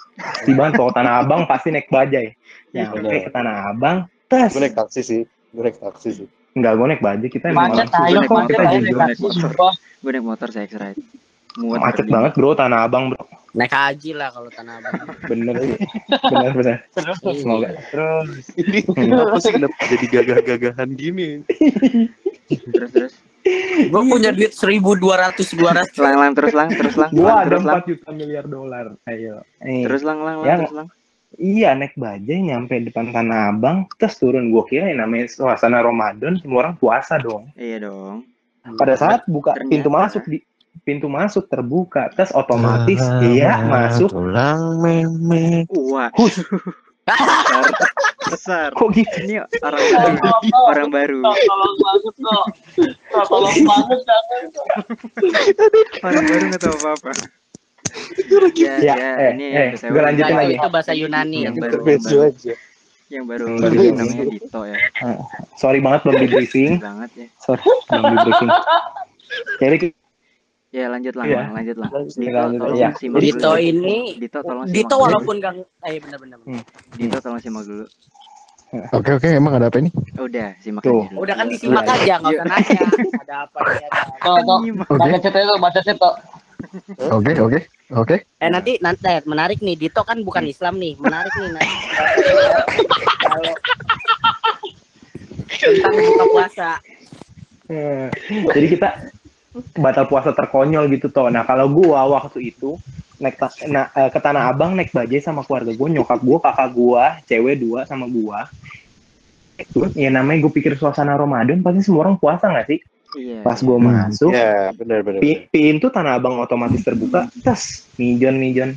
Speaker 4: kalau tanah abang pasti naik bajai nyampe
Speaker 2: Bener.
Speaker 4: ke tanah abang tes
Speaker 2: Gue naik taksi sih, gue naik taksi sih.
Speaker 4: enggak gue naik bajai kita emang
Speaker 7: Macet
Speaker 4: orang
Speaker 7: ayo
Speaker 3: naik
Speaker 7: kok
Speaker 3: motor,
Speaker 7: kita
Speaker 3: naik
Speaker 7: naik
Speaker 3: motor. Gue naik motor saya ride. Muat
Speaker 4: macet banget bro tanah abang bro
Speaker 1: Naik haji lah kalau tanah abang.
Speaker 4: bener sih bener bener semoga
Speaker 7: Terus
Speaker 2: Ini apa sih kenapa jadi gagah-gagahan gini?
Speaker 3: Terus terus.
Speaker 1: Gue punya duit seribu dua ratus dua ratus.
Speaker 3: Lang lang terus lang terus lang.
Speaker 4: gua
Speaker 3: lang,
Speaker 4: ada. 4 juta miliar dolar ayo.
Speaker 3: Terus lang lang lang
Speaker 4: Yang-
Speaker 3: terus lang.
Speaker 4: Iya naik bajai nyampe depan tanah abang terus turun gua kira yang namanya suasana Ramadan semua orang puasa dong
Speaker 3: Iya dong.
Speaker 4: pada saat buka
Speaker 3: Ternyata.
Speaker 4: pintu masuk di pintu masuk terbuka terus otomatis iya masuk
Speaker 2: Tulang memek.
Speaker 3: Wah.
Speaker 4: Hus.
Speaker 3: Besar. Besar.
Speaker 4: kok gitu
Speaker 3: Ini orang baru. orang baru.
Speaker 7: tolong banget kok. Tolong banget jangan.
Speaker 3: Orang baru nggak tahu apa-apa. Ya,
Speaker 4: Ya,
Speaker 3: ya,
Speaker 4: eh,
Speaker 3: ini
Speaker 4: eh,
Speaker 3: yang
Speaker 4: gua lanjutin lagi.
Speaker 1: itu bahasa Yunani.
Speaker 3: Yang baru, yang baru,
Speaker 2: aja.
Speaker 3: yang baru
Speaker 4: Hmm,
Speaker 3: baru namanya Dito ya.
Speaker 4: sorry banget belum di briefing
Speaker 3: banget ya.
Speaker 4: sorry belum di briefing jadi
Speaker 3: Ya lanjut lang,
Speaker 4: Iya.
Speaker 3: Lang, lanjut.
Speaker 4: Lanjut,
Speaker 3: Dito
Speaker 4: lanjut,
Speaker 3: tolong
Speaker 4: iya.
Speaker 3: simak
Speaker 1: Dito
Speaker 3: dulu.
Speaker 1: ini
Speaker 3: Dito tolong simak
Speaker 1: Dito walaupun gang eh benar-benar.
Speaker 3: Dito tolong simak dulu.
Speaker 2: Oke oke, emang ada apa ini?
Speaker 3: Udah, simak
Speaker 4: Tuh.
Speaker 3: aja.
Speaker 1: Udah kan disimak
Speaker 4: Iya,
Speaker 1: aja, nggak usah nanya. Ada apa ini ada. apa.
Speaker 7: Tuh, tuh.
Speaker 3: Nyimak.
Speaker 7: Baca chat itu, baca tuh.
Speaker 2: Oke oke oke.
Speaker 1: Eh nanti nanti eh, menarik nih Dito kan bukan Islam nih. Menarik nih nanti. Kalau tentang buka puasa.
Speaker 4: Eh, jadi kita batal puasa terkonyol gitu toh nah kalau gua waktu itu naik ta- na- eh, ke tanah abang naik bajai sama keluarga gua nyokap gua kakak gua cewek dua sama gua itu ya namanya gue pikir suasana Ramadan pasti semua orang puasa nggak sih
Speaker 3: Iya.
Speaker 4: Pas gue
Speaker 8: Hmm.
Speaker 4: masuk,
Speaker 2: Ya, benar benar.
Speaker 4: pi- pintu Tanah Abang otomatis terbuka, tes mijon mijon.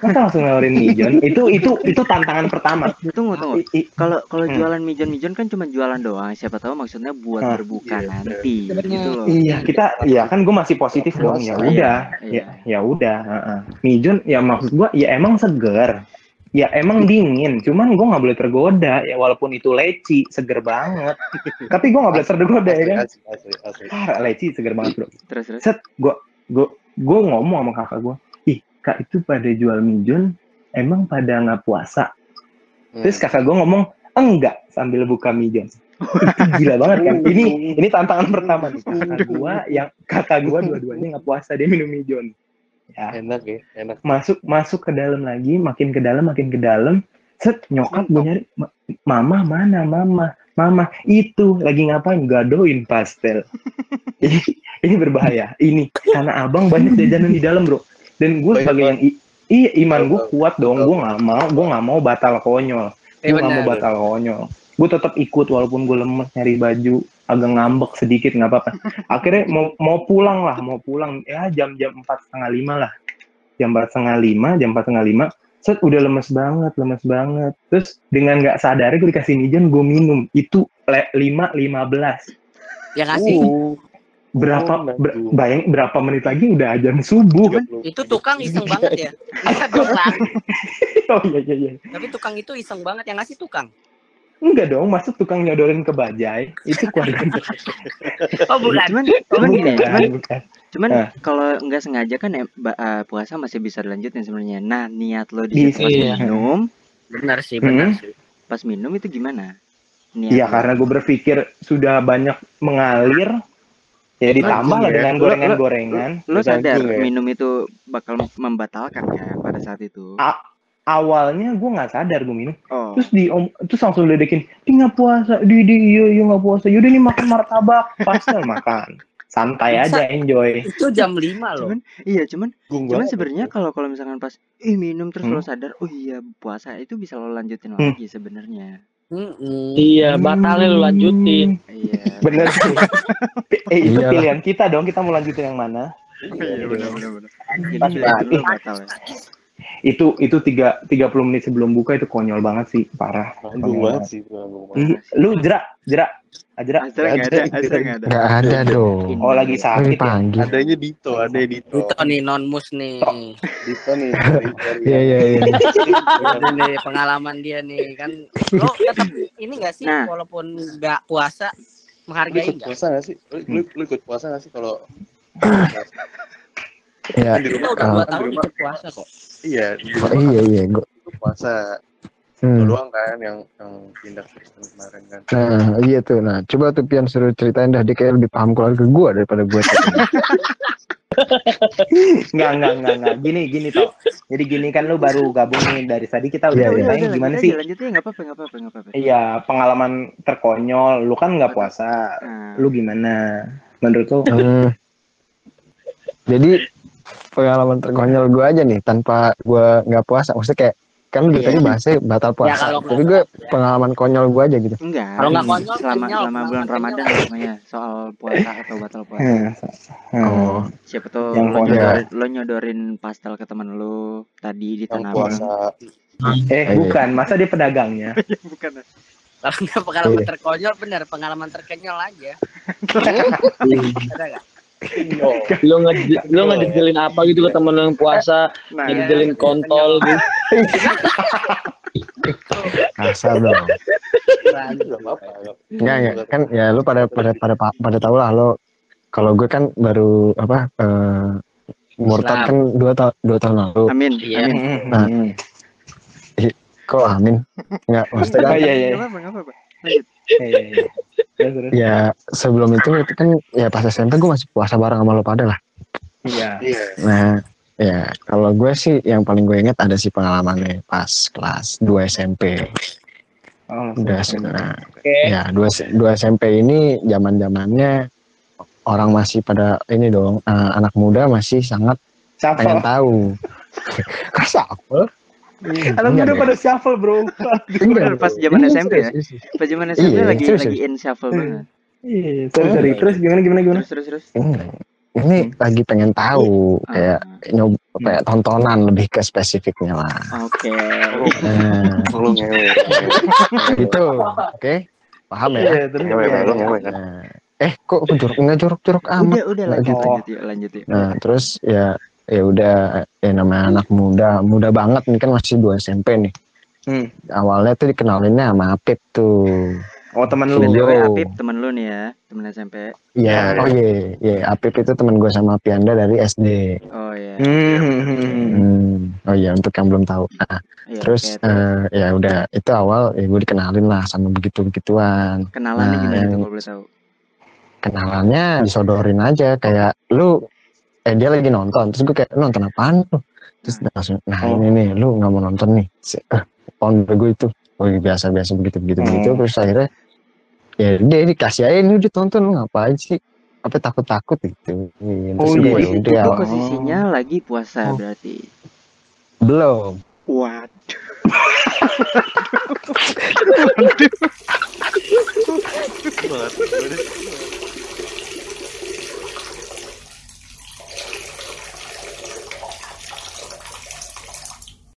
Speaker 4: Masa langsung nawarin mijon? Itu itu itu tantangan pertama.
Speaker 3: Tunggu tunggu. Kalau kalau
Speaker 4: Hmm.
Speaker 3: jualan mijon-mijon kan cuma jualan doang. Siapa tahu maksudnya buat
Speaker 4: Ah,
Speaker 3: berbuka
Speaker 2: iya,
Speaker 3: nanti
Speaker 1: bener.
Speaker 3: gitu loh.
Speaker 4: Iya kita, iya kan gue masih positif dong. Ya
Speaker 2: Puasa.
Speaker 4: udah,
Speaker 3: Iya,
Speaker 4: ya ya udah. heeh. Mijon, ya maksud gue, ya emang seger. Ya emang dingin, cuman gue nggak boleh tergoda ya walaupun itu leci seger banget. Tapi gue nggak boleh tergoda ya kan.
Speaker 2: Asli, asli, asli.
Speaker 4: Parah leci seger banget bro.
Speaker 3: Terus terus.
Speaker 4: Set, gue gue gue ngomong sama kakak gue, ih kak itu pada jual mijon, emang pada nggak puasa?
Speaker 2: Hmm.
Speaker 4: Terus kakak gue ngomong enggak sambil buka mijon. itu gila banget kan. Ini ini tantangan pertama nih. Kakak gue yang kakak gue dua-duanya nggak puasa dia minum mijon. Ya
Speaker 2: enak ya, enak.
Speaker 4: masuk masuk ke dalam lagi, makin ke dalam makin ke dalam. Set nyokap gue nyari "Ma- mama mana mama mama itu lagi ngapain gadoin pastel. ini, ini berbahaya. Ini karena abang banyak jajanan di dalam bro. Dan gue sebagai yang i- iya iman gue kuat dong. Gue nggak mau gue nggak mau batal konyol.
Speaker 1: Eh,
Speaker 4: Gue nggak mau batal konyol. Gue tetap ikut walaupun gue lemes nyari baju agak ngambek sedikit nggak apa-apa. Akhirnya mau mau pulang lah, mau pulang ya jam-jam empat setengah lima lah. Jam empat setengah lima, jam empat setengah lima. Set udah lemes banget, lemes banget. Terus dengan nggak sadar gue dikasih mijon, gue minum. Itu lima lima belas.
Speaker 1: Ya ngasih.
Speaker 2: Uh,
Speaker 4: Berapa
Speaker 2: Oh,
Speaker 4: ber- bayang berapa menit lagi udah ajan subuh.
Speaker 2: 30.
Speaker 1: Itu tukang iseng banget ya. Iya,
Speaker 4: oh iya iya iya.
Speaker 1: Tapi tukang itu iseng banget yang ngasih tukang.
Speaker 4: Enggak dong, masuk tukang nyodorin ke bajai. Itu keluarga.
Speaker 1: Oh bukan.
Speaker 3: Cuman cuman gini,
Speaker 4: Bukan,
Speaker 3: cuman
Speaker 4: bukan.
Speaker 3: cuman
Speaker 4: Ah.
Speaker 3: kalau nggak sengaja kan ba- eh, puasa masih bisa dilanjutin sebenarnya. Nah, niat lo di pas
Speaker 8: Iya.
Speaker 3: minum,
Speaker 1: Benar sih, benar
Speaker 4: Hmm.
Speaker 1: sih.
Speaker 3: pas minum itu gimana? Niat
Speaker 4: Iya
Speaker 3: lo.
Speaker 4: karena gue berpikir sudah banyak mengalir, ya ditambah lah
Speaker 2: ya.
Speaker 4: dengan
Speaker 3: Lo- lo-
Speaker 4: gorengan-gorengan.
Speaker 3: Lo sadar
Speaker 2: ya?
Speaker 3: minum itu bakal membatalkan kan pada saat itu?
Speaker 4: Ah. Awalnya gue nggak sadar gue minum,
Speaker 3: Oh.
Speaker 4: terus di om, terus langsung ledekin, di nggak puasa, di di iya iya nggak puasa, yaudah nih makan martabak, pastel makan, santai aja enjoy.
Speaker 1: Itu jam 5 loh.
Speaker 3: Cuman iya, cuman
Speaker 2: Gung
Speaker 3: cuman sebenarnya kalau kalau misalkan pas ih minum terus
Speaker 4: Hmm.
Speaker 3: lo sadar, oh iya puasa itu bisa lo lanjutin
Speaker 4: Hmm.
Speaker 3: lagi sebenarnya.
Speaker 1: Mm-mm.
Speaker 8: Iya, batalnya lu lanjutin.
Speaker 3: Iya.
Speaker 4: Bener sih. eh itu
Speaker 8: Iyalah.
Speaker 4: pilihan kita dong, kita mau lanjutin yang mana?
Speaker 3: Iya benar benar benar. Jadi Ya.
Speaker 4: Itu itu tiga tiga puluh menit sebelum buka itu konyol banget sih, parah. Konyol
Speaker 2: banget sih.
Speaker 4: lu jerak, jerak, Ah, jerak.
Speaker 3: Nggak ada, nggak ada.
Speaker 8: Nggak ada dong.
Speaker 4: Oh lagi sakit ya?
Speaker 8: panggil.
Speaker 2: Adanya Dito, ada Dito.
Speaker 1: Itu nih non mus nih.
Speaker 2: Dito nih.
Speaker 8: Iya iya iya.
Speaker 1: Ini nih pengalaman dia nih kan. Lo tetap ini gak sih
Speaker 3: Nah.
Speaker 1: walaupun nggak puasa menghargai nggak?
Speaker 2: puasa gak sih? Lu, lu, lu ikut puasa gak sih kalau
Speaker 8: Ya.
Speaker 2: di rumah
Speaker 1: udah
Speaker 8: Ah.
Speaker 1: dua
Speaker 2: kan di
Speaker 1: tahun
Speaker 2: rumah
Speaker 1: ikut puasa kok.
Speaker 2: iya di
Speaker 8: Oh,
Speaker 2: rumah
Speaker 8: iya iya. Gua,
Speaker 2: kan puasa
Speaker 8: hmm.
Speaker 2: Lu doang kan yang yang pindah Kristen kemarin kan
Speaker 8: Nah, iya tuh. Nah, coba tuh Pian suruh ceritain dah dia kayak lebih paham keluarga gua daripada gua.
Speaker 4: Enggak, enggak, enggak, enggak. Gini, gini toh. Jadi gini kan lu baru gabung nih dari tadi kita udah
Speaker 8: Iya, iya.
Speaker 4: ceritain
Speaker 3: Udah,
Speaker 4: gimana sih?
Speaker 3: aja, lanjut aja nggak apa-apa nggak apa-apa nggak apa-apa.
Speaker 4: Iya, pengalaman terkonyol. Lu kan nggak puasa.
Speaker 3: Nah,
Speaker 4: Lu gimana? Menurut lu?
Speaker 8: Hmm. Jadi pengalaman terkonyol gue aja nih tanpa gue nggak puasa. Maksudnya kayak kan lu
Speaker 1: Iya.
Speaker 8: tadi bahasnya batal puasa.
Speaker 1: kalau nggak
Speaker 8: Tapi gue
Speaker 1: ya.
Speaker 8: pengalaman konyol gue aja gitu.
Speaker 3: enggak.
Speaker 1: Kalau nggak
Speaker 3: ini
Speaker 1: konyol,
Speaker 3: selama
Speaker 1: kenyal,
Speaker 3: selama bulan
Speaker 1: kenyal.
Speaker 3: Ramadan semuanya soal puasa atau batal puasa.
Speaker 4: Hmm. Hmm.
Speaker 8: Oh,
Speaker 3: Siapa tuh
Speaker 4: Yang
Speaker 3: lo
Speaker 4: konyol.
Speaker 3: nyodorin, lo nyodorin pastel ke teman lo tadi di tanah
Speaker 2: puasa
Speaker 4: Eh,
Speaker 8: Iya.
Speaker 4: bukan. Masa dia pedagangnya?
Speaker 3: Bukan.
Speaker 1: Kalau nggak pengalaman
Speaker 8: Iya.
Speaker 1: terkonyol bener pengalaman terkenyol aja. Ada nggak?
Speaker 7: Lu nge lu ngejejelin apa gitu ke temen lu yang puasa,
Speaker 3: Nah,
Speaker 1: Iya.
Speaker 7: ngejejelin kontol gitu.
Speaker 8: kasar dong.
Speaker 2: nggak apa-apa nggak-
Speaker 8: kan ya lu pada pada pada pada, pada tahu lah lo kalau gue kan baru apa eh murtad kan dua tahun dua tahun lalu.
Speaker 3: Amin.
Speaker 1: Iya.
Speaker 3: Amin.
Speaker 8: Nah. Kok amin? Enggak maksudnya kan
Speaker 4: Oh, iya, iya. Terus.
Speaker 8: ya sebelum itu itu kan ya pas SMP gue masih puasa bareng sama lo pada lah.
Speaker 4: Iya.
Speaker 2: iya
Speaker 8: Nah, ya kalau gue sih yang paling gue inget ada sih pengalamannya pas kelas 2 SMP.
Speaker 4: Oh,
Speaker 8: Udah nah,
Speaker 7: Oke.
Speaker 8: ya dua dua SMP ini zaman zamannya orang masih pada ini dong eh, anak muda masih sangat pengen
Speaker 4: Shuffle.
Speaker 8: tahu. Kok shuffle?
Speaker 4: Anak
Speaker 8: Enggak
Speaker 4: muda
Speaker 8: deh.
Speaker 4: pada shuffle, bro.
Speaker 8: Enggak,
Speaker 3: Pas zaman SMP ya? Pas zaman SMP
Speaker 8: Iya,
Speaker 3: lagi lagi in shuffle banget.
Speaker 4: Iya, sorry sorry. Terus gimana gimana gimana?
Speaker 3: Terus terus terus.
Speaker 8: ini, ini lagi pengen tahu kayak nyob kayak tontonan lebih ke spesifiknya lah
Speaker 3: Oke.
Speaker 8: nah, gitu oke paham ya
Speaker 4: Iya, terus iya, iya.
Speaker 2: kan.
Speaker 8: Nah, eh kok jorok nggak jorok jorok amat
Speaker 3: Udah udah lanjut lanjut yuk lanjut.
Speaker 8: Nah, terus ya ya udah ya namanya anak muda, muda banget nih kan masih dua SMP nih.
Speaker 4: Hmm.
Speaker 8: Awalnya tuh dikenalinnya sama Apip tuh.
Speaker 4: Oh teman lu.
Speaker 8: Iya. Yo.
Speaker 3: Apip temen lu nih ya, temen SMP.
Speaker 8: Iya, oh iya, iya Apip itu teman gue sama Pianda dari SD.
Speaker 3: Oh iya.
Speaker 4: Hmm.
Speaker 8: Hmm. Oh iya, untuk yang belum tahu. Nah,
Speaker 3: Iya,
Speaker 8: terus
Speaker 3: tuh.
Speaker 8: eh, ya udah itu awal ya gue dikenalin lah sama begitu begituan.
Speaker 3: kenalannya
Speaker 8: nah,
Speaker 3: gimana tuh
Speaker 8: yang-
Speaker 3: kalau boleh tahu?
Speaker 8: Kenalannya disodorin aja kayak lu eh dia lagi nonton terus gue kayak "Lu nonton apaan lu terus dia langsung nah
Speaker 4: Oh.
Speaker 8: ini nih lu nggak mau nonton nih Si- eh, on gue itu oh iya, biasa biasa begitu begitu begitu
Speaker 4: Oh.
Speaker 8: terus akhirnya ya dia dikasih aja ini udah tonton lu ngapain sih apa takut takut gitu terus
Speaker 4: Oh,
Speaker 8: gue
Speaker 4: iya.
Speaker 8: ya udah
Speaker 3: Itu
Speaker 8: awal-
Speaker 3: posisinya lagi puasa
Speaker 8: Oh.
Speaker 3: berarti.
Speaker 8: belum
Speaker 3: Waduh.
Speaker 2: Banget.